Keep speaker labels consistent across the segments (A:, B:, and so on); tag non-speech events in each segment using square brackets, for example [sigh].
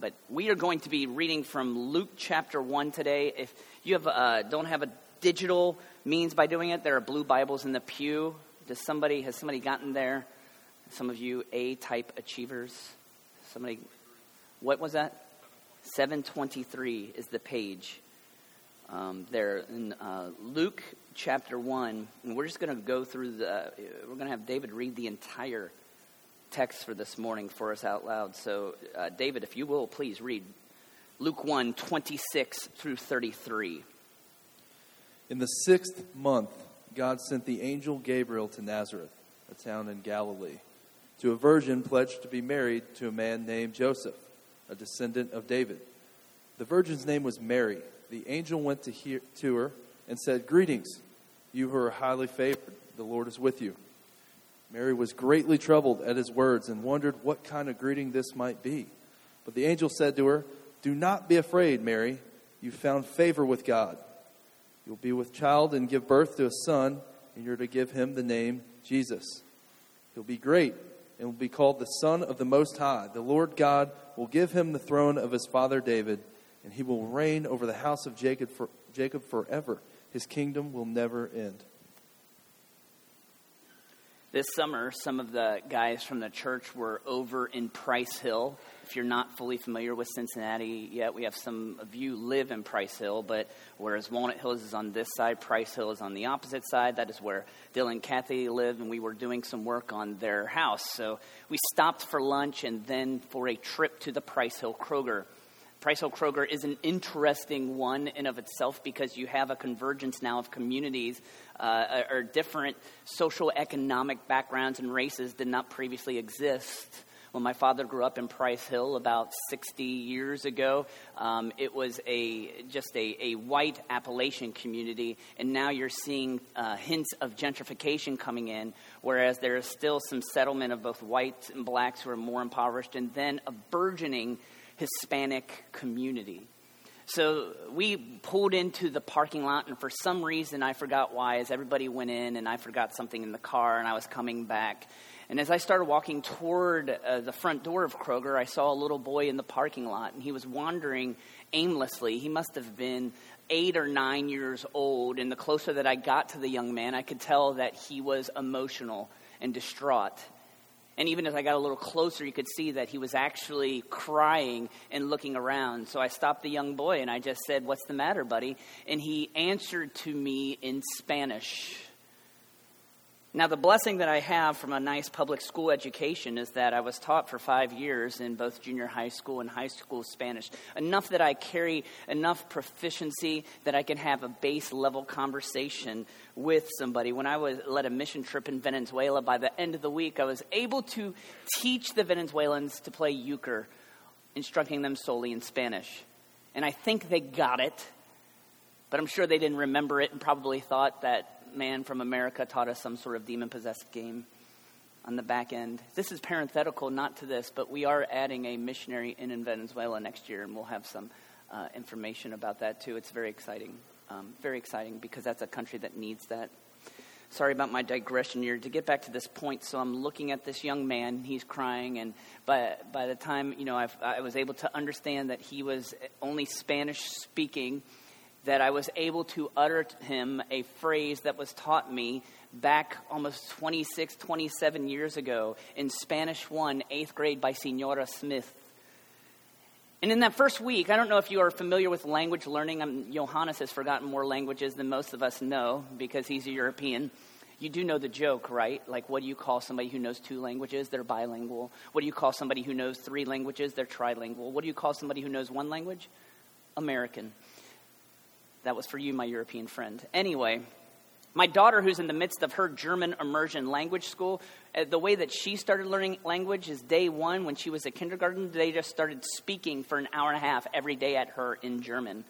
A: but we are going to be reading from Luke chapter 1 today. If you have, uh, don't have a digital means by doing it, there are blue Bibles in the pew. Does somebody, has somebody gotten there? Some of you A type achievers? Somebody, what was that? 723 is the page. Um, there in uh, Luke chapter 1, and we're just going to go through the, we're going to have David read the entire text for this morning for us out loud. So, uh, David, if you will, please read Luke 1 26 through 33.
B: In the sixth month, God sent the angel Gabriel to Nazareth, a town in Galilee, to a virgin pledged to be married to a man named Joseph, a descendant of David. The virgin's name was Mary. The angel went to, hear, to her and said, Greetings, you who are highly favored, the Lord is with you. Mary was greatly troubled at his words and wondered what kind of greeting this might be. But the angel said to her, Do not be afraid, Mary. You found favor with God. You'll be with child and give birth to a son, and you're to give him the name Jesus. He'll be great and will be called the Son of the Most High. The Lord God will give him the throne of his father David, and he will reign over the house of Jacob, for, Jacob forever. His kingdom will never end.
A: This summer, some of the guys from the church were over in Price Hill. If you're not fully familiar with Cincinnati yet, we have some of you live in Price Hill, but whereas Walnut Hills is on this side, Price Hill is on the opposite side. That is where Dylan and Kathy live, and we were doing some work on their house. So we stopped for lunch and then for a trip to the Price Hill Kroger. Price Hill Kroger is an interesting one in of itself because you have a convergence now of communities uh, or different social economic backgrounds and races did not previously exist. When my father grew up in Price Hill about 60 years ago, um, it was a just a, a, white Appalachian community, and now you're seeing uh, hints of gentrification coming in, whereas there is still some settlement of both whites and blacks who are more impoverished, and then a burgeoning Hispanic community. So we pulled into the parking lot, and for some reason, I forgot why, as everybody went in, and I forgot something in the car, and I was coming back. And as I started walking toward uh, the front door of Kroger, I saw a little boy in the parking lot, and he was wandering aimlessly. He must have been eight or nine years old, and the closer that I got to the young man, I could tell that he was emotional and distraught. And even as I got a little closer, you could see that he was actually crying and looking around. So I stopped the young boy and I just said, What's the matter, buddy? And he answered to me in Spanish. Now, the blessing that I have from a nice public school education is that I was taught for five years in both junior high school and high school Spanish, enough that I carry enough proficiency that I can have a base level conversation with somebody. When I was led a mission trip in Venezuela, by the end of the week, I was able to teach the Venezuelans to play euchre, instructing them solely in Spanish. And I think they got it, but I'm sure they didn't remember it and probably thought that man from America taught us some sort of demon possessed game on the back end. This is parenthetical, not to this, but we are adding a missionary in, in Venezuela next year, and we'll have some uh, information about that too. It's very exciting. Um, very exciting because that's a country that needs that. Sorry about my digression here. To get back to this point, so I'm looking at this young man. He's crying, and by by the time you know I've, I was able to understand that he was only Spanish speaking, that I was able to utter to him a phrase that was taught me back almost 26, 27 years ago in Spanish 1, eighth grade by Senora Smith. And in that first week, I don't know if you are familiar with language learning. Johannes has forgotten more languages than most of us know because he's a European. You do know the joke, right? Like, what do you call somebody who knows two languages? They're bilingual. What do you call somebody who knows three languages? They're trilingual. What do you call somebody who knows one language? American. That was for you, my European friend. Anyway, my daughter, who's in the midst of her German immersion language school, uh, the way that she started learning language is day one when she was at kindergarten, they just started speaking for an hour and a half every day at her in German.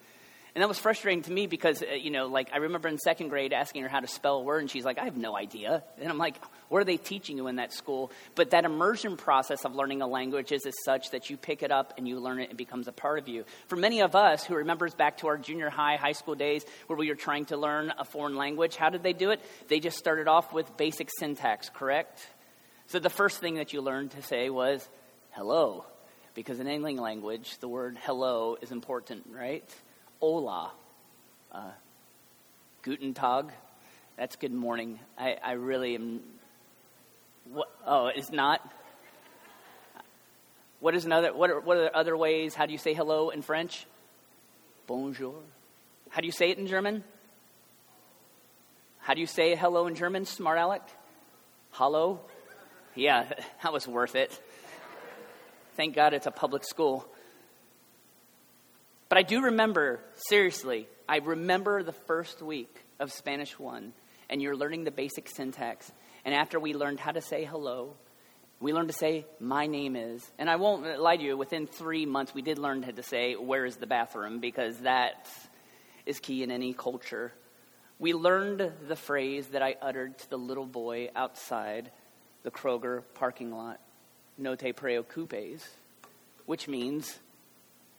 A: And that was frustrating to me because, uh, you know, like I remember in second grade asking her how to spell a word, and she's like, I have no idea. And I'm like, what are they teaching you in that school? But that immersion process of learning a language is such that you pick it up and you learn it, it becomes a part of you. For many of us who remembers back to our junior high, high school days where we were trying to learn a foreign language, how did they do it? They just started off with basic syntax, correct? So the first thing that you learned to say was, hello because in any language, the word hello is important, right? Hola. Uh, guten Tag. That's good morning. I, I really am. What, oh, it's not? What is another? What are, what are other ways? How do you say hello in French? Bonjour. How do you say it in German? How do you say hello in German, smart Alec? Hello? Yeah, [laughs] that was worth it. Thank God it's a public school. But I do remember, seriously, I remember the first week of Spanish 1, and you're learning the basic syntax. And after we learned how to say hello, we learned to say, My name is. And I won't lie to you, within three months, we did learn how to say, Where is the bathroom? Because that is key in any culture. We learned the phrase that I uttered to the little boy outside the Kroger parking lot no te preocupes, which means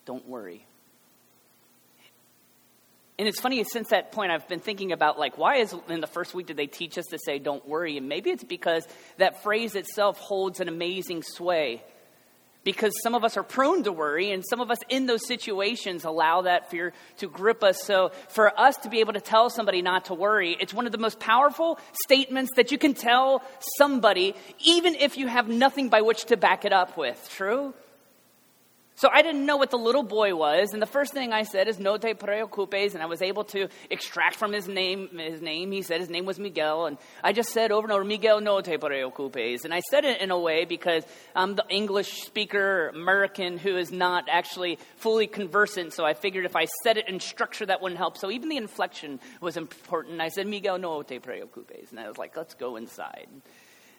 A: don't worry. And it's funny, since that point, I've been thinking about, like, why is in the first week did they teach us to say, don't worry? And maybe it's because that phrase itself holds an amazing sway. Because some of us are prone to worry, and some of us in those situations allow that fear to grip us. So, for us to be able to tell somebody not to worry, it's one of the most powerful statements that you can tell somebody, even if you have nothing by which to back it up with. True? So I didn't know what the little boy was, and the first thing I said is "No te preocupes," and I was able to extract from his name. His name, he said, his name was Miguel, and I just said over and over, "Miguel, no te preocupes," and I said it in a way because I'm the English speaker American who is not actually fully conversant. So I figured if I said it in structure, that wouldn't help. So even the inflection was important. I said, "Miguel, no te preocupes," and I was like, "Let's go inside."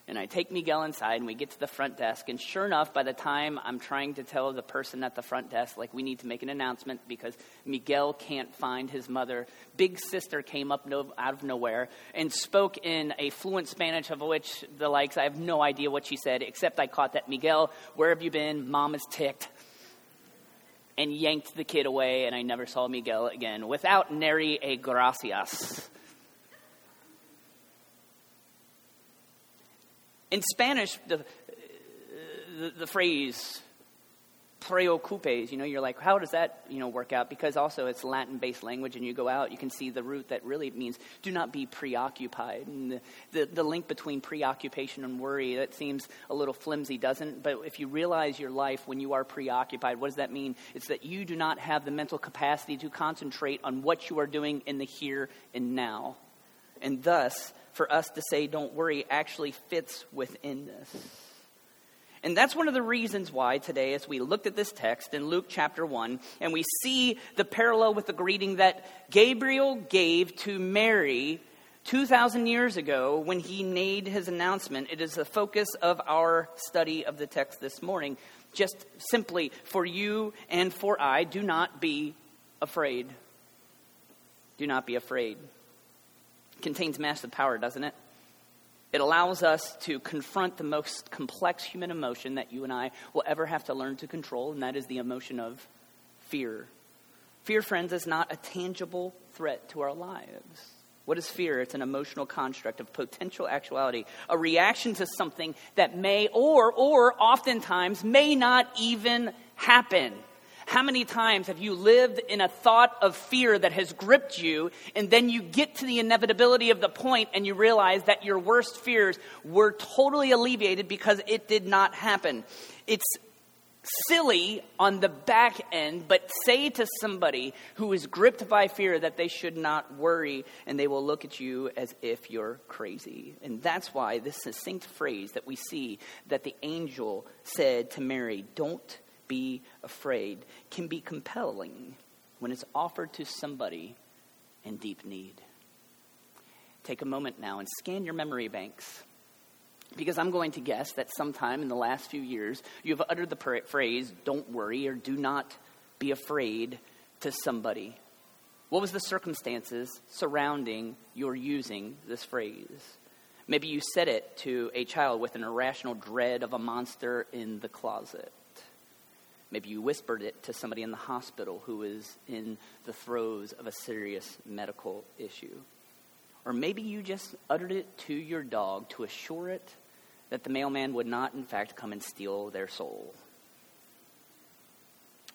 A: And I take Miguel inside, and we get to the front desk. And sure enough, by the time I'm trying to tell the person at the front desk, like, we need to make an announcement because Miguel can't find his mother, Big Sister came up no, out of nowhere and spoke in a fluent Spanish, of which the likes, I have no idea what she said, except I caught that Miguel, where have you been? Mom is ticked. And yanked the kid away, and I never saw Miguel again without nary a gracias. In Spanish, the, the, the phrase preocupes, you know, you're like, how does that, you know, work out? Because also it's Latin-based language, and you go out, you can see the root that really means do not be preoccupied. And the, the, the link between preoccupation and worry, that seems a little flimsy, doesn't? But if you realize your life when you are preoccupied, what does that mean? It's that you do not have the mental capacity to concentrate on what you are doing in the here and now. And thus, for us to say, don't worry, actually fits within this. And that's one of the reasons why today, as we looked at this text in Luke chapter 1, and we see the parallel with the greeting that Gabriel gave to Mary 2,000 years ago when he made his announcement, it is the focus of our study of the text this morning. Just simply, for you and for I, do not be afraid. Do not be afraid contains massive power, doesn't it? It allows us to confront the most complex human emotion that you and I will ever have to learn to control, and that is the emotion of fear. Fear, friends, is not a tangible threat to our lives. What is fear? It's an emotional construct of potential actuality, a reaction to something that may or, or oftentimes may not even happen. How many times have you lived in a thought of fear that has gripped you, and then you get to the inevitability of the point and you realize that your worst fears were totally alleviated because it did not happen? It's silly on the back end, but say to somebody who is gripped by fear that they should not worry, and they will look at you as if you're crazy. And that's why this succinct phrase that we see that the angel said to Mary, Don't be afraid can be compelling when it's offered to somebody in deep need. Take a moment now and scan your memory banks. Because I'm going to guess that sometime in the last few years, you've uttered the phrase, don't worry or do not be afraid to somebody. What was the circumstances surrounding your using this phrase? Maybe you said it to a child with an irrational dread of a monster in the closet. Maybe you whispered it to somebody in the hospital who is in the throes of a serious medical issue. Or maybe you just uttered it to your dog to assure it that the mailman would not, in fact, come and steal their soul.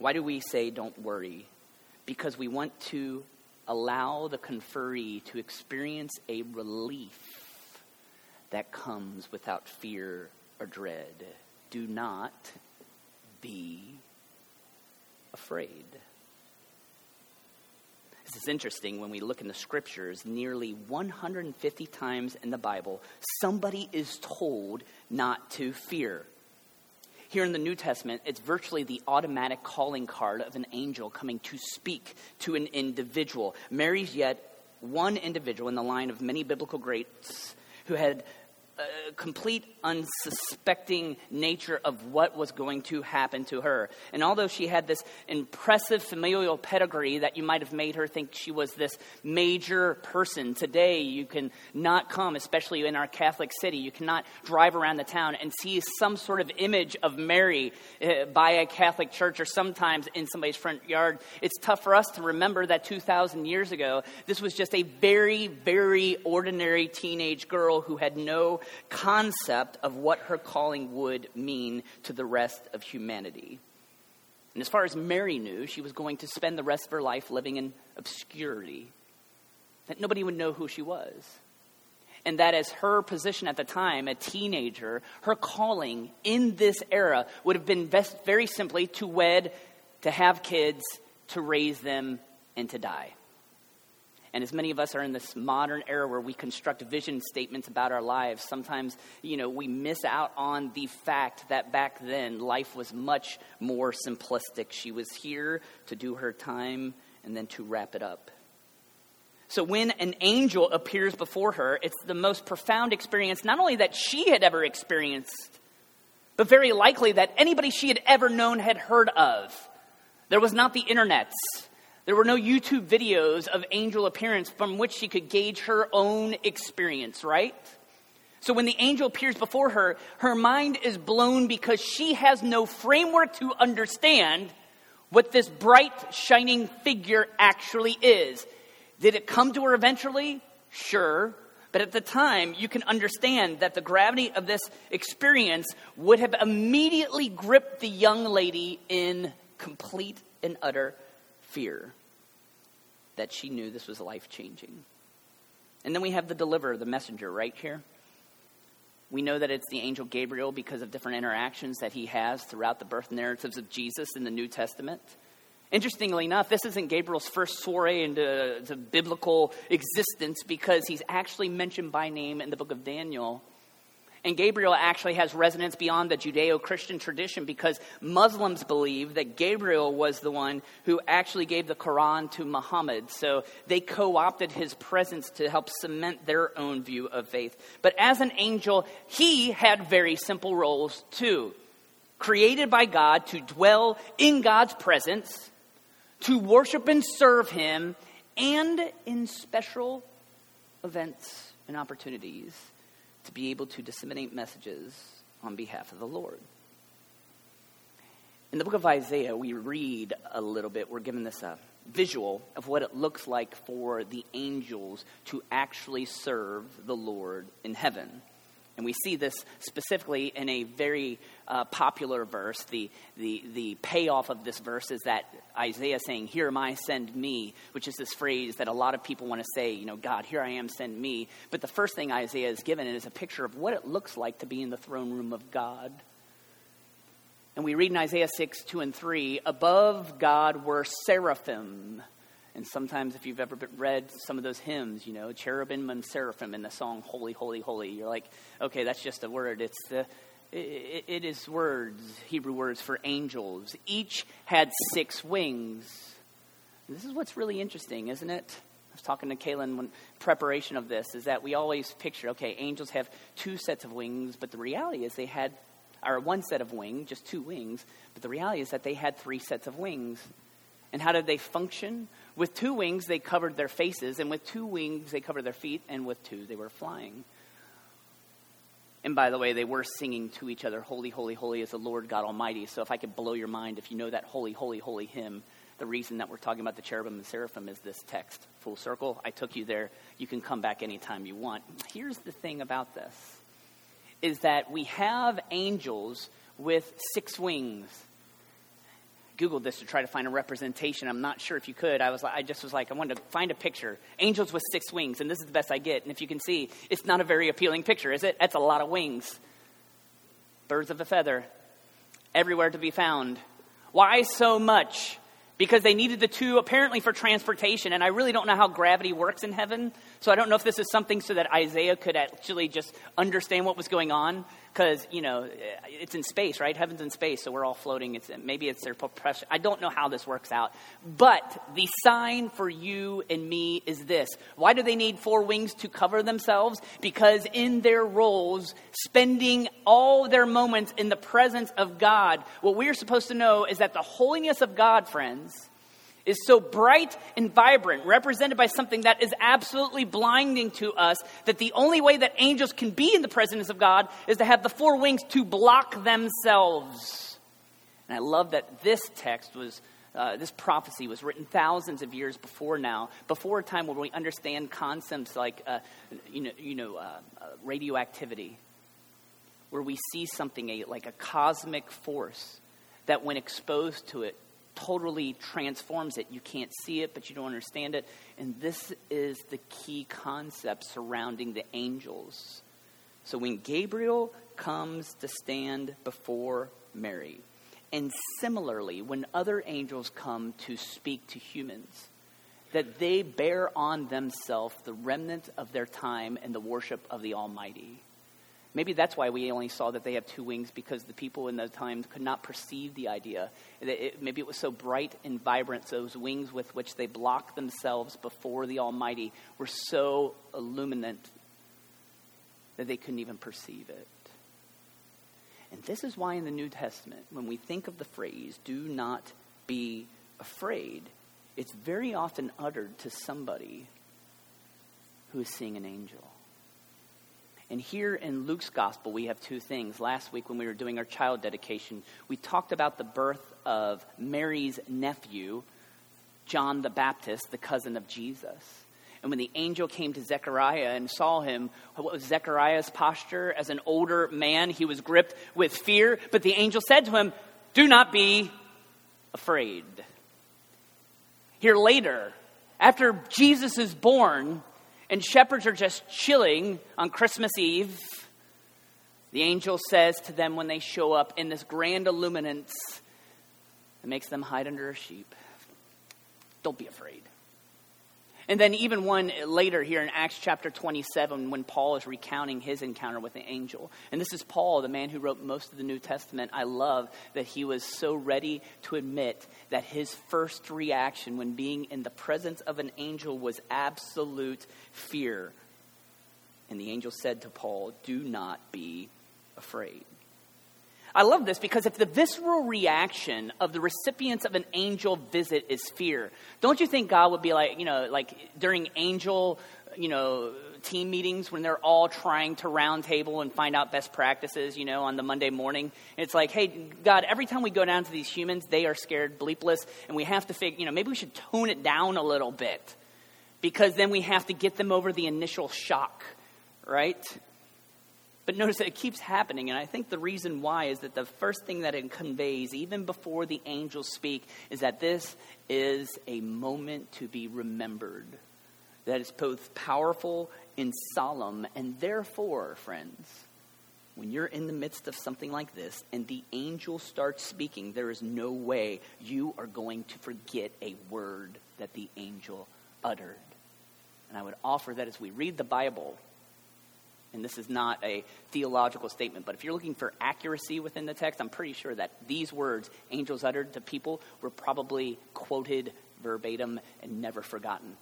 A: Why do we say don't worry? Because we want to allow the conferee to experience a relief that comes without fear or dread. Do not be afraid. This is interesting when we look in the scriptures, nearly 150 times in the Bible, somebody is told not to fear. Here in the New Testament, it's virtually the automatic calling card of an angel coming to speak to an individual. Mary's yet one individual in the line of many biblical greats who had complete unsuspecting nature of what was going to happen to her. And although she had this impressive familial pedigree that you might have made her think she was this major person, today you can not come, especially in our Catholic city, you cannot drive around the town and see some sort of image of Mary uh, by a Catholic church or sometimes in somebody's front yard. It's tough for us to remember that 2,000 years ago, this was just a very, very ordinary teenage girl who had no concept of what her calling would mean to the rest of humanity. And as far as Mary knew, she was going to spend the rest of her life living in obscurity, that nobody would know who she was. And that as her position at the time, a teenager, her calling in this era would have been best, very simply to wed, to have kids, to raise them, and to die. And as many of us are in this modern era where we construct vision statements about our lives, sometimes, you know, we miss out on the fact that back then life was much more simplistic. She was here to do her time and then to wrap it up. So when an angel appears before her, it's the most profound experience, not only that she had ever experienced, but very likely that anybody she had ever known had heard of. There was not the internets. There were no YouTube videos of angel appearance from which she could gauge her own experience, right? So when the angel appears before her, her mind is blown because she has no framework to understand what this bright, shining figure actually is. Did it come to her eventually? Sure. But at the time, you can understand that the gravity of this experience would have immediately gripped the young lady in complete and utter fear that she knew this was life changing. And then we have the deliverer, the messenger, right here. We know that it's the angel Gabriel because of different interactions that he has throughout the birth narratives of Jesus in the New Testament. Interestingly enough, this isn't Gabriel's first foray into, into biblical existence because he's actually mentioned by name in the book of Daniel and Gabriel actually has resonance beyond the Judeo Christian tradition because Muslims believe that Gabriel was the one who actually gave the Quran to Muhammad. So they co opted his presence to help cement their own view of faith. But as an angel, he had very simple roles too. Created by God to dwell in God's presence, to worship and serve Him, and in special events and opportunities to be able to disseminate messages on behalf of the Lord. In the book of Isaiah, we read a little bit, we're given this a visual of what it looks like for the angels to actually serve the Lord in heaven. And we see this specifically in a very uh, popular verse. The, the, the payoff of this verse is that Isaiah saying, Here am I, send me, which is this phrase that a lot of people want to say, you know, God, here I am, send me. But the first thing Isaiah is given is a picture of what it looks like to be in the throne room of God. And we read in Isaiah 6, 2 and 3, above God were seraphim and sometimes, if you've ever read some of those hymns, you know, cherubim and seraphim in the song "Holy, Holy, Holy," you're like, okay, that's just a word. It's the it, it is words, Hebrew words for angels. Each had six wings. And this is what's really interesting, isn't it? I was talking to Kaylin when preparation of this. Is that we always picture, okay, angels have two sets of wings, but the reality is they had, or one set of wings, just two wings. But the reality is that they had three sets of wings. And how did they function? With two wings, they covered their faces, and with two wings, they covered their feet, and with two, they were flying. And by the way, they were singing to each other, Holy, Holy, Holy is the Lord God Almighty. So if I could blow your mind, if you know that Holy, Holy, Holy hymn, the reason that we're talking about the cherubim and seraphim is this text. Full circle. I took you there. You can come back anytime you want. Here's the thing about this is that we have angels with six wings Googled this to try to find a representation. I'm not sure if you could. I was I just was like, I wanted to find a picture. Angels with six wings, and this is the best I get. And if you can see, it's not a very appealing picture, is it? That's a lot of wings. Birds of a feather, everywhere to be found. Why so much? Because they needed the two apparently for transportation, and I really don't know how gravity works in heaven. So I don't know if this is something so that Isaiah could actually just understand what was going on because you know eh, it's in space, right? Heaven's in space, so we're all floating. It's maybe it's their pressure. I don't know how this works out, but the sign for you and me is this: Why do they need four wings to cover themselves? Because in their roles, spending all their moments in the presence of God, what we are supposed to know is that the holiness of God, friends is so bright and vibrant, represented by something that is absolutely blinding to us, that the only way that angels can be in the presence of God is to have the four wings to block themselves. And I love that this text was. Uh, this prophecy was written thousands of years before now, before a time where we understand concepts like, uh, you know, you know uh, uh radioactivity, where we see something a, like a cosmic force that, when exposed to it, totally transforms it. You can't see it, but you don't understand it. And this is the key concept surrounding the angels. So when Gabriel comes to stand before Mary, and similarly, when other angels come to speak to humans, that they bear on themselves the remnant of their time and the worship of the Almighty. Maybe that's why we only saw that they have two wings because the people in those times could not perceive the idea. It, maybe it was so bright and vibrant, those wings with which they blocked themselves before the Almighty were so illuminant that they couldn't even perceive it. And this is why in the New Testament, when we think of the phrase, do not be afraid, it's very often uttered to somebody who is seeing an angel. And here in Luke's gospel, we have two things. Last week, when we were doing our child dedication, we talked about the birth of Mary's nephew, John the Baptist, the cousin of Jesus. And when the angel came to Zechariah and saw him, what was Zechariah's posture? As an older man, he was gripped with fear. But the angel said to him, Do not be afraid. Here later, after Jesus is born, and shepherds are just chilling on Christmas Eve, the angel says to them when they show up in this grand illuminance that makes them hide under a sheep, Don't be afraid. And then, even one later here in Acts chapter 27, when Paul is recounting his encounter with the angel. And this is Paul, the man who wrote most of the New Testament. I love that he was so ready to admit that his first reaction when being in the presence of an angel was absolute fear. And the angel said to Paul, Do not be afraid. I love this because if the visceral reaction of the recipients of an angel visit is fear, don't you think God would be like, you know, like during angel, you know, team meetings when they're all trying to round table and find out best practices, you know, on the Monday morning. And it's like, hey, God, every time we go down to these humans, they are scared bleepless, and we have to figure, you know, maybe we should tone it down a little bit because then we have to get them over the initial shock, right? But notice that it keeps happening, and I think the reason why is that the first thing that it conveys, even before the angels speak, is that this is a moment to be remembered. That is both powerful and solemn, and therefore, friends, when you're in the midst of something like this and the angel starts speaking, there is no way you are going to forget a word that the angel uttered. And I would offer that as we read the Bible, and this is not a theological statement, but if you're looking for accuracy within the text, I'm pretty sure that these words, angels uttered to people, were probably quoted verbatim and never forgotten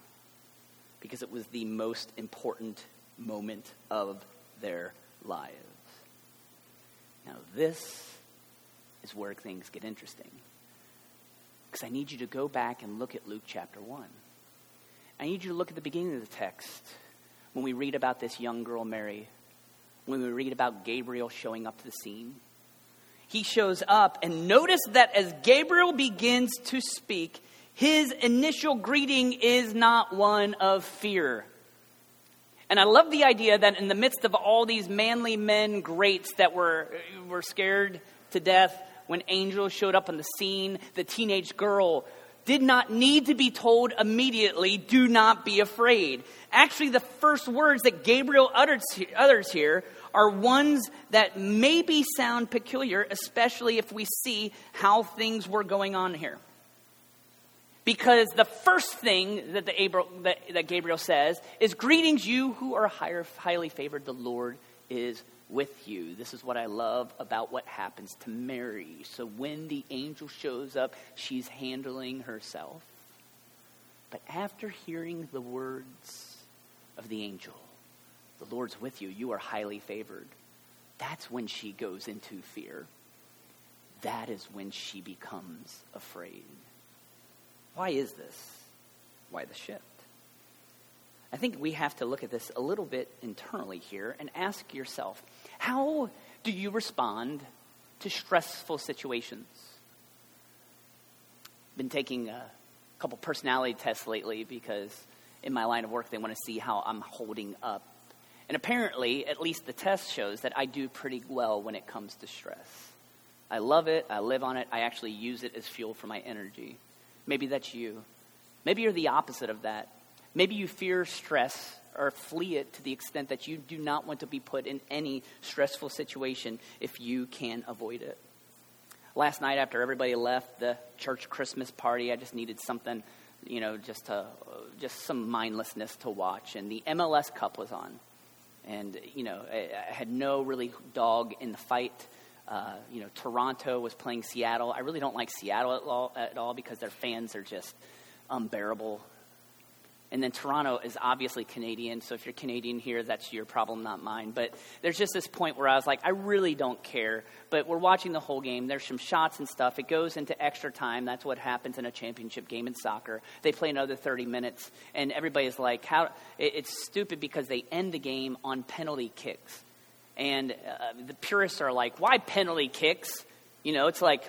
A: because it was the most important moment of their lives. Now, this is where things get interesting. Because I need you to go back and look at Luke chapter 1. I need you to look at the beginning of the text when we read about this young girl, Mary, when we read about Gabriel showing up to the scene. He shows up, and notice that as Gabriel begins to speak, his initial greeting is not one of fear. And I love the idea that in the midst of all these manly men greats that were, were scared to death when angels showed up on the scene, the teenage girl did not need to be told immediately, do not be afraid. Actually, the first words that Gabriel utters, here are ones that maybe sound peculiar, especially if we see how things were going on here. Because the first thing that, the that, that Gabriel says is, Greetings, you who are higher, highly favored, the Lord is with you. This is what I love about what happens to Mary. So when the angel shows up, she's handling herself. But after hearing the words of the angel, the Lord's with you, you are highly favored, that's when she goes into fear. That is when she becomes afraid. Why is this? Why the shift? I think we have to look at this a little bit internally here and ask yourself how do you respond to stressful situations? I've been taking a couple personality tests lately because in my line of work they want to see how I'm holding up. And apparently, at least the test shows that I do pretty well when it comes to stress. I love it, I live on it, I actually use it as fuel for my energy. Maybe that's you. Maybe you're the opposite of that. Maybe you fear stress or flee it to the extent that you do not want to be put in any stressful situation if you can avoid it. Last night, after everybody left the church Christmas party, I just needed something, you know, just to, just some mindlessness to watch, and the MLS Cup was on, and you know, I, had no really dog in the fight. Uh, you know, Toronto was playing Seattle. I really don't like Seattle at all, at all because their fans are just unbearable. And then Toronto is obviously Canadian, so if you're Canadian here, that's your problem, not mine. But there's just this point where I was like, I really don't care. But we're watching the whole game. There's some shots and stuff. It goes into extra time. That's what happens in a championship game in soccer. They play another 30 minutes, and everybody's like, how? It's stupid because they end the game on penalty kicks. And uh, the purists are like, why penalty kicks? You know, it's like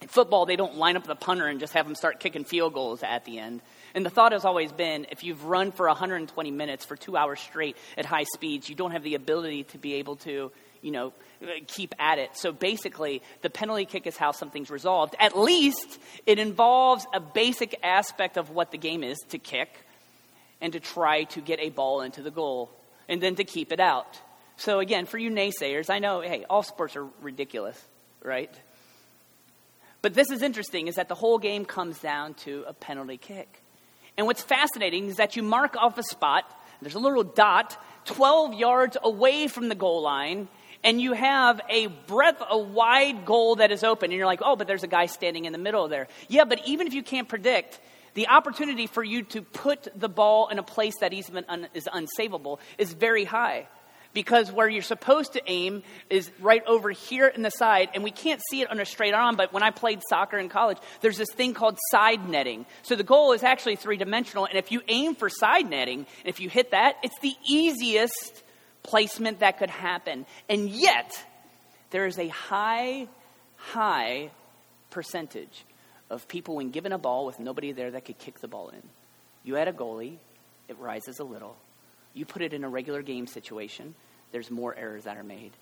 A: in football, they don't line up the punter and just have them start kicking field goals at the end. And the thought has always been if you've run for 120 minutes for two hours straight at high speeds, you don't have the ability to be able to, you know, keep at it. So basically, the penalty kick is how something's resolved. At least it involves a basic aspect of what the game is to kick and to try to get a ball into the goal and then to keep it out. So again, for you naysayers, I know, hey, all sports are ridiculous, right? But this is interesting is that the whole game comes down to a penalty kick. And what's fascinating is that you mark off a spot, there's a little dot 12 yards away from the goal line, and you have a breadth, a wide goal that is open. And you're like, oh, but there's a guy standing in the middle there. Yeah, but even if you can't predict, the opportunity for you to put the ball in a place that is unsavable is very high because where you're supposed to aim is right over here in the side, and we can't see it on a straight arm. But when I played soccer in college, there's this thing called side netting. So the goal is actually three dimensional, and if you aim for side netting, if you hit that, it's the easiest placement that could happen. And yet, there is a high, high percentage of people, when given a ball with nobody there, that could kick the ball in. You add a goalie, it rises a little you put it in a regular game situation, there's more errors that are made.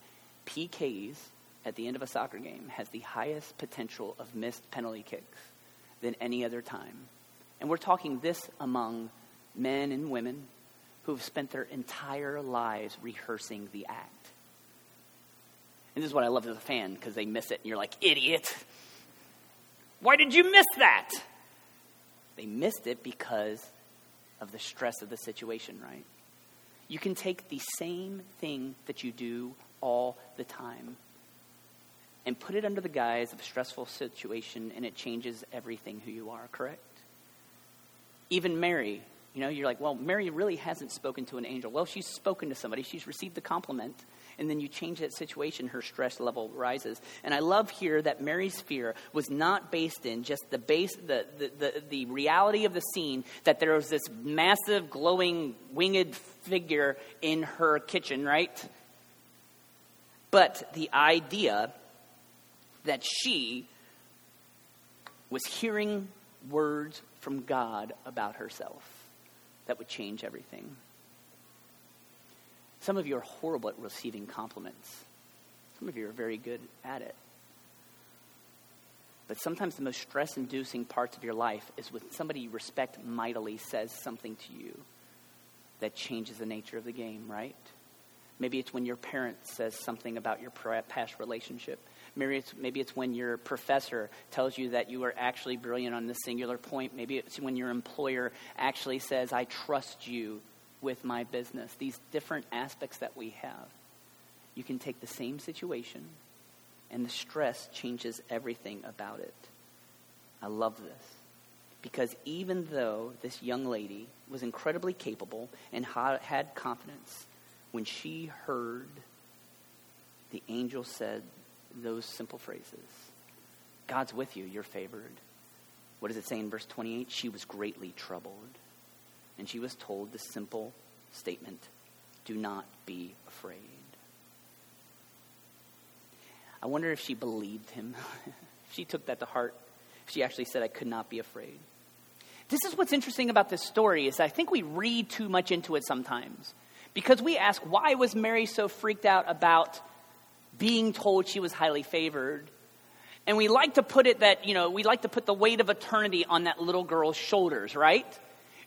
A: PKs at the end of a soccer game has the highest potential of missed penalty kicks than any other time. And we're talking this among men and women who have spent their entire lives rehearsing the act. And this is what I love as a fan because they miss it and you're like, idiot. Why did you miss that? They missed it because of the stress of the situation, right? You can take the same thing that you do all the time and put it under the guise of a stressful situation, and it changes everything who you are, correct? Even Mary, you know, you're like, well, Mary really hasn't spoken to an angel. Well, she's spoken to somebody, she's received the compliment and then you change that situation, her stress level rises. And I love here that Mary's fear was not based in just the base, the, the, the, the reality of the scene that there was this massive, glowing, winged figure in her kitchen, right? But the idea that she was hearing words from God about herself that would change everything. Some of you are horrible at receiving compliments. Some of you are very good at it. But sometimes the most stress inducing parts of your life is when somebody you respect mightily says something to you that changes the nature of the game, right? Maybe it's when your parent says something about your past relationship. Maybe it's, maybe it's when your professor tells you that you are actually brilliant on this singular point. Maybe it's when your employer actually says, I trust you with my business. These different aspects that we have. You can take the same situation, and the stress changes everything about it. I love this. Because even though this young lady was incredibly capable and had confidence, when she heard the angel said those simple phrases God's with you, you're favored. What does it say in verse 28? She was greatly troubled. And she was told the simple statement do not be afraid. I wonder if she believed him. [laughs] she took that to heart. She actually said, I could not be afraid. This is what's interesting about this story is I think we read too much into it sometimes. Because we ask, why was Mary so freaked out about being told she was highly favored? And we like to put it that, you know, we like to put the weight of eternity on that little girl's shoulders, right?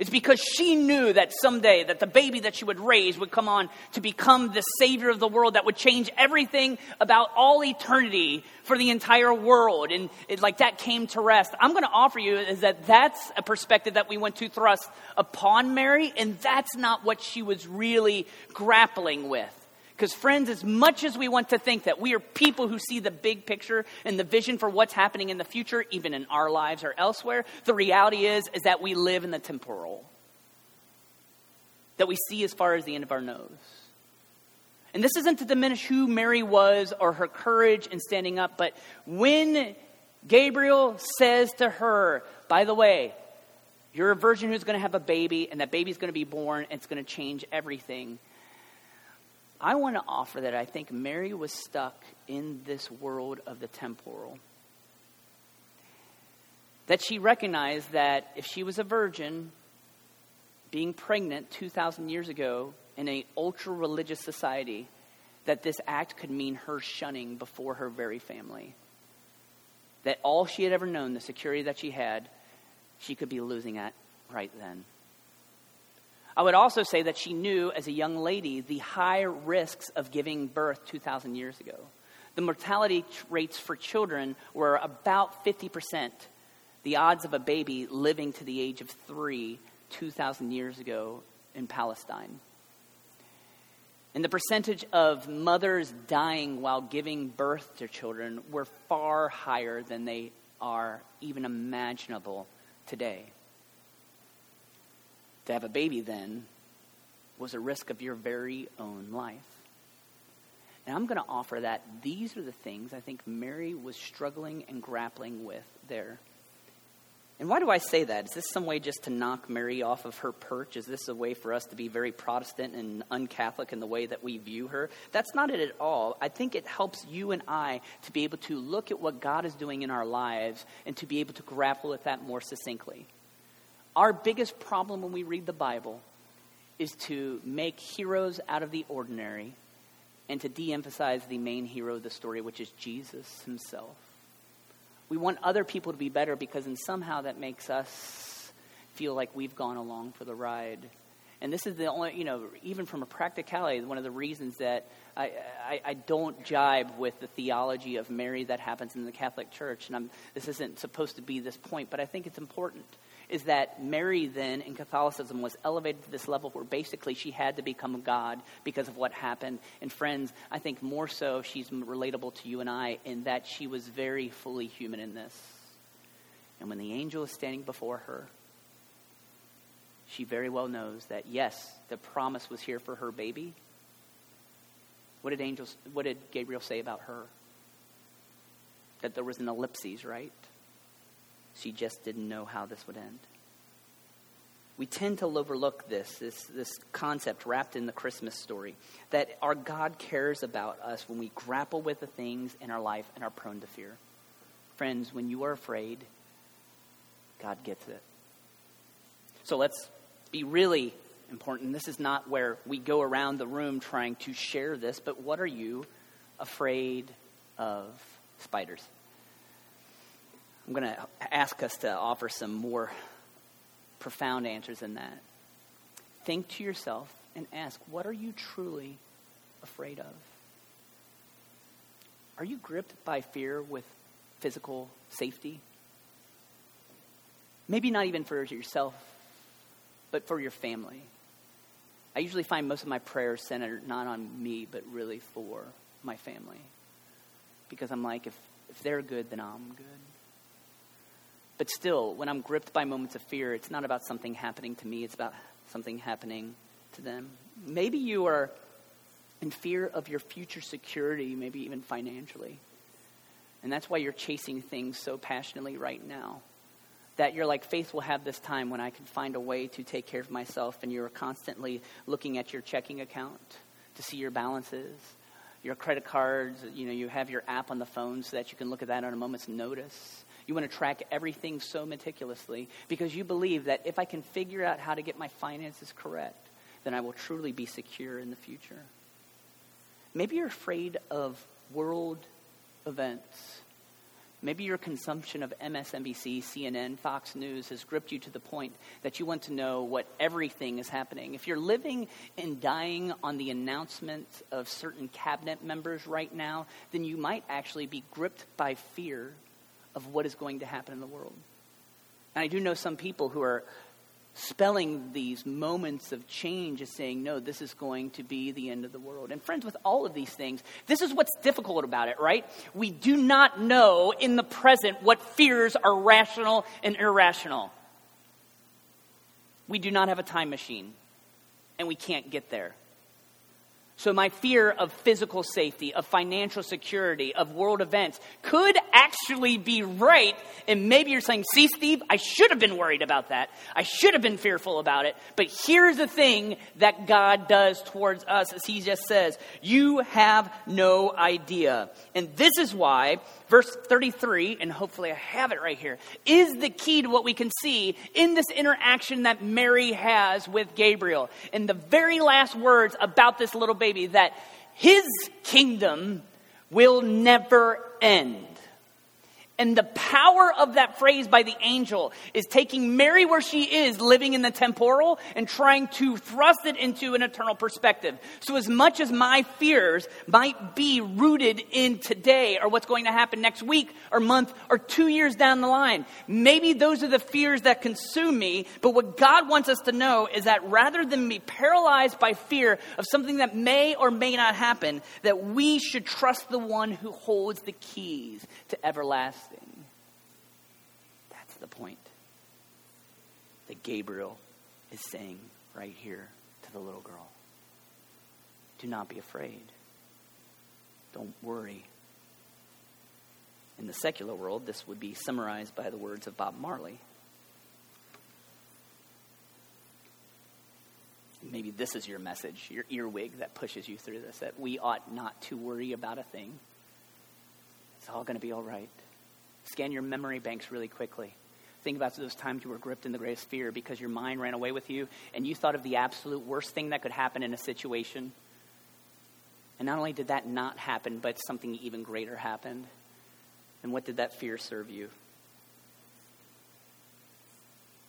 A: It's because she knew that someday that the baby that she would raise would come on to become the savior of the world that would change everything about all eternity for the entire world. And it, like that came to rest. I'm going to offer you is that that's a perspective that we want to thrust upon Mary, and that's not what she was really grappling with. Because, friends, as much as we want to think that we are people who see the big picture and the vision for what's happening in the future, even in our lives or elsewhere, the reality is, is that we live in the temporal. That we see as far as the end of our nose. And this isn't to diminish who Mary was or her courage in standing up, but when Gabriel says to her, by the way, you're a virgin who's going to have a baby, and that baby's going to be born, and it's going to change everything. I want to offer that I think Mary was stuck in this world of the temporal. That she recognized that if she was a virgin, being pregnant 2,000 years ago in an ultra religious society, that this act could mean her shunning before her very family. That all she had ever known, the security that she had, she could be losing at right then. I would also say that she knew as a young lady the high risks of giving birth 2,000 years ago. The mortality rates for children were about 50%. The odds of a baby living to the age of three 2,000 years ago in Palestine. And the percentage of mothers dying while giving birth to children were far higher than they are even imaginable today to have a baby then was a risk of your very own life. And I'm going to offer that these are the things I think Mary was struggling and grappling with there. And why do I say that? Is this some way just to knock Mary off of her perch? Is this a way for us to be very Protestant and uncatholic in the way that we view her? That's not it at all. I think it helps you and I to be able to look at what God is doing in our lives and to be able to grapple with that more succinctly. Our biggest problem when we read the Bible is to make heroes out of the ordinary and to de emphasize the main hero of the story, which is Jesus himself. We want other people to be better because, and somehow, that makes us feel like we've gone along for the ride. And this is the only, you know, even from a practicality, one of the reasons that I, I, I, don't jibe with the theology of Mary that happens in the Catholic Church. And I'm, this isn't supposed to be this point, but I think it's important is that Mary then in Catholicism was elevated to this level where basically she had to become a God because of what happened. And friends, I think more so she's relatable to you and I in that she was very fully human in this. And when the angel is standing before her, she very well knows that yes, the promise was here for her baby. What did angels what did Gabriel say about her? That there was an ellipses, right? She just didn't know how this would end. We tend to overlook this, this, this concept wrapped in the Christmas story that our God cares about us when we grapple with the things in our life and are prone to fear. Friends, when you are afraid, God gets it. So let's be really important. This is not where we go around the room trying to share this, but what are you afraid of? Spiders. I'm going to ask us to offer some more profound answers than that. Think to yourself and ask, what are you truly afraid of? Are you gripped by fear with physical safety? Maybe not even for yourself, but for your family. I usually find most of my prayers centered not on me, but really for my family. Because I'm like, if, if they're good, then I'm good. But still, when I'm gripped by moments of fear, it's not about something happening to me, it's about something happening to them. Maybe you are in fear of your future security, maybe even financially. And that's why you're chasing things so passionately right now. That you're like, faith will have this time when I can find a way to take care of myself, and you're constantly looking at your checking account to see your balances, your credit cards. You know, you have your app on the phone so that you can look at that on a moment's notice. You want to track everything so meticulously because you believe that if I can figure out how to get my finances correct, then I will truly be secure in the future. Maybe you're afraid of world events. Maybe your consumption of MSNBC, CNN, Fox News has gripped you to the point that you want to know what everything is happening. If you're living and dying on the announcement of certain cabinet members right now, then you might actually be gripped by fear of what is going to happen in the world. And I do know some people who are spelling these moments of change as saying, no, this is going to be the end of the world. And friends, with all of these things, this is what's difficult about it, right? We do not know in the present what fears are rational and irrational. We do not have a time machine, and we can't get there. So, my fear of physical safety, of financial security, of world events could actually be right. And maybe you're saying, see, Steve, I should have been worried about that. I should have been fearful about it. But here's the thing that God does towards us, as He just says, you have no idea. And this is why verse 33, and hopefully I have it right here, is the key to what we can see in this interaction that Mary has with Gabriel. In the very last words about this little baby, that his kingdom will never end. And the power of that phrase by the angel is taking Mary where she is, living in the temporal, and trying to thrust it into an eternal perspective. So, as much as my fears might be rooted in today or what's going to happen next week or month or two years down the line, maybe those are the fears that consume me. But what God wants us to know is that rather than be paralyzed by fear of something that may or may not happen, that we should trust the one who holds the keys to everlasting the point that Gabriel is saying right here to the little girl. Do not be afraid. Don't worry. In the secular world, this would be summarized by the words of Bob Marley. Maybe this is your message, your earwig that pushes you through this that we ought not to worry about a thing. It's all going to be all right. Scan your memory banks really quickly. Think about those times you were gripped in the greatest fear because your mind ran away with you and you thought of the absolute worst thing that could happen in a situation. And not only did that not happen, but something even greater happened. And what did that fear serve you?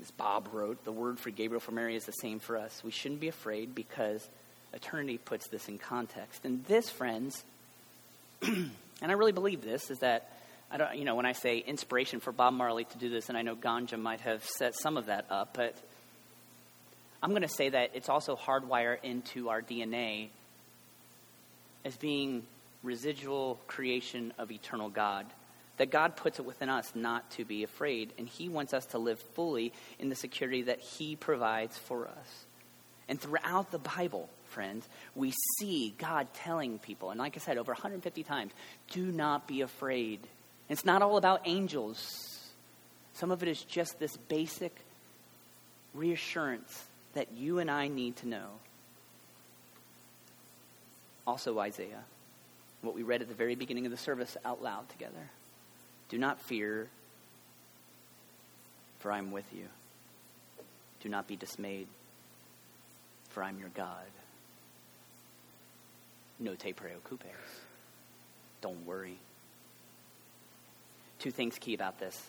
A: As Bob wrote, the word for Gabriel for Mary is the same for us. We shouldn't be afraid because eternity puts this in context. And this, friends, [clears throat] and I really believe this, is that I don't, you know, when I say inspiration for Bob Marley to do this, and I know Ganja might have set some of that up, but I'm going to say that it's also hardwired into our DNA as being residual creation of eternal God. That God puts it within us not to be afraid, and He wants us to live fully in the security that He provides for us. And throughout the Bible, friends, we see God telling people, and like I said, over 150 times, do not be afraid. It's not all about angels. Some of it is just this basic reassurance that you and I need to know. Also, Isaiah, what we read at the very beginning of the service out loud together. Do not fear, for I am with you. Do not be dismayed, for I am your God. No te preocupes. Don't worry two things key about this.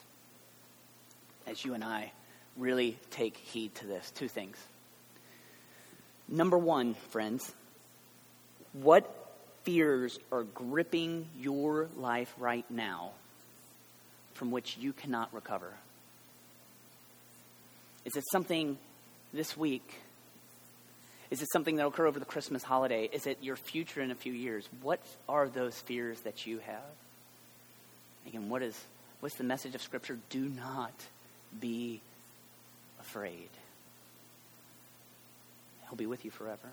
A: as you and I really take heed to this. Two things. Number one, friends, what fears are gripping your life right now from which you cannot recover? Is it something this week? Is it something that will occur over the Christmas holiday? Is it your future in a few years? What are those fears that you have? Again, what is what's the message of Scripture? Do not be afraid. He'll be with you forever.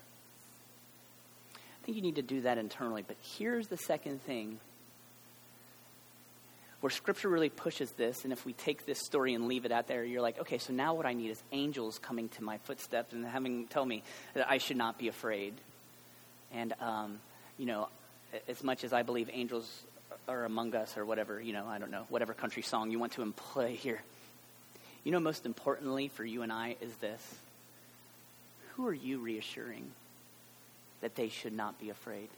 A: I think you need to do that internally. But here's the second thing where Scripture really pushes this, and if we take this story and leave it out there, you're like, okay, so now what I need is angels coming to my footsteps and having tell me that I should not be afraid. And um, you know, as much as I believe angels are among us, or whatever, you know, I don't know, whatever country song you want to play here. You know, most importantly for you and I is this: Who are you reassuring that they should not be afraid?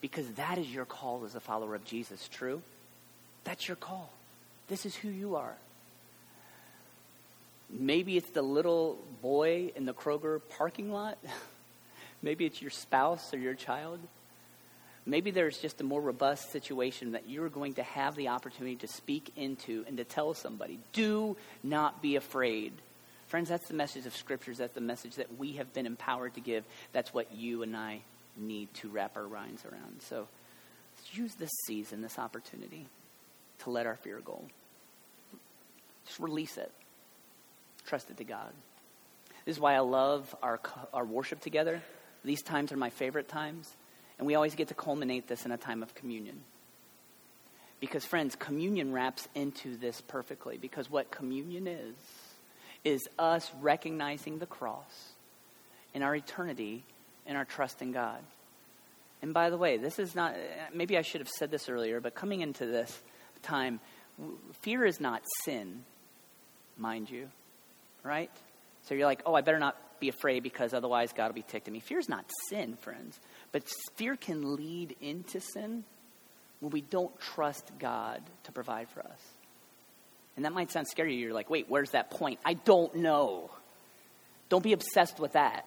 A: Because that is your call as a follower of Jesus. True. That's your call. This is who you are. Maybe it's the little boy in the Kroger parking lot. [laughs] Maybe it's your spouse or your child. Maybe there's just a more robust situation that you're going to have the opportunity to speak into and to tell somebody. Do not be afraid. Friends, that's the message of Scriptures. That's the message that we have been empowered to give. That's what you and I need to wrap our minds around. So use this season, this opportunity to let our fear go. Just release it. Trust it to God. This is why I love our, our worship together. These times are my favorite times. And we always get to culminate this in a time of communion. Because, friends, communion wraps into this perfectly. Because what communion is, is us recognizing the cross in our eternity and our trust in God. And by the way, this is not, maybe I should have said this earlier, but coming into this, time, fear is not sin, mind you, right? So you're like, oh, I better not be afraid because otherwise God will be ticked at me. Fear is not sin, friends. But fear can lead into sin when we don't trust God to provide for us. And that might sound scary. You're like, wait, where's that point? I don't know. Don't be obsessed with that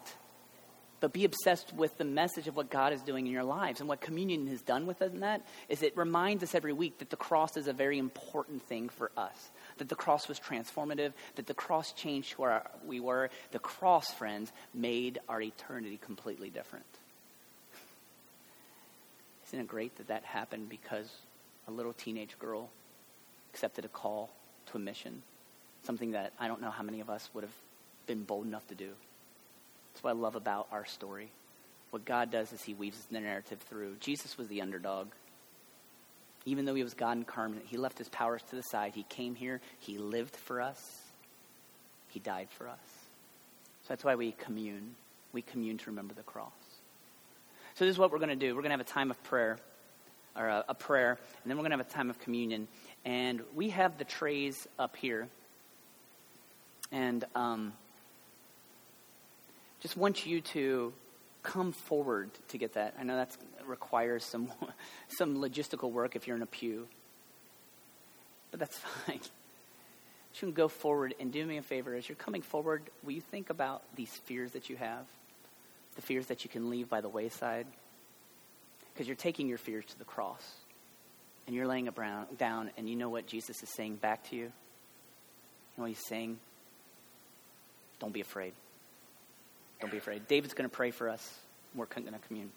A: but be obsessed with the message of what God is doing in your lives. And what communion has done with us in that is it reminds us every week that the cross is a very important thing for us. That the cross was transformative, that the cross changed who we were. The cross, friends, made our eternity completely different. Isn't it great that that happened because a little teenage girl accepted a call to a mission? Something that I don't know how many of us would have been bold enough to do. That's what I love about our story. What God does is He weaves the narrative through. Jesus was the underdog. Even though He was God incarnate, He left His powers to the side. He came here, He lived for us, He died for us. So that's why we commune. We commune to remember the cross. So this is what we're going to do. We're going to have a time of prayer, or a, a prayer, and then we're going to have a time of communion. And we have the trays up here. And um, just want you to come forward to get that. I know that requires some [laughs] some logistical work if you're in a pew, but that's [laughs] fine. You can go forward and do me a favor as you're coming forward. Will you think about these fears that you have, the fears that you can leave by the wayside, because you're taking your fears to the cross, and you're laying it down, and you know what Jesus is saying back to you. You know what he's saying? Don't be afraid. Don't be afraid. David's going to pray for us. We're going to commune.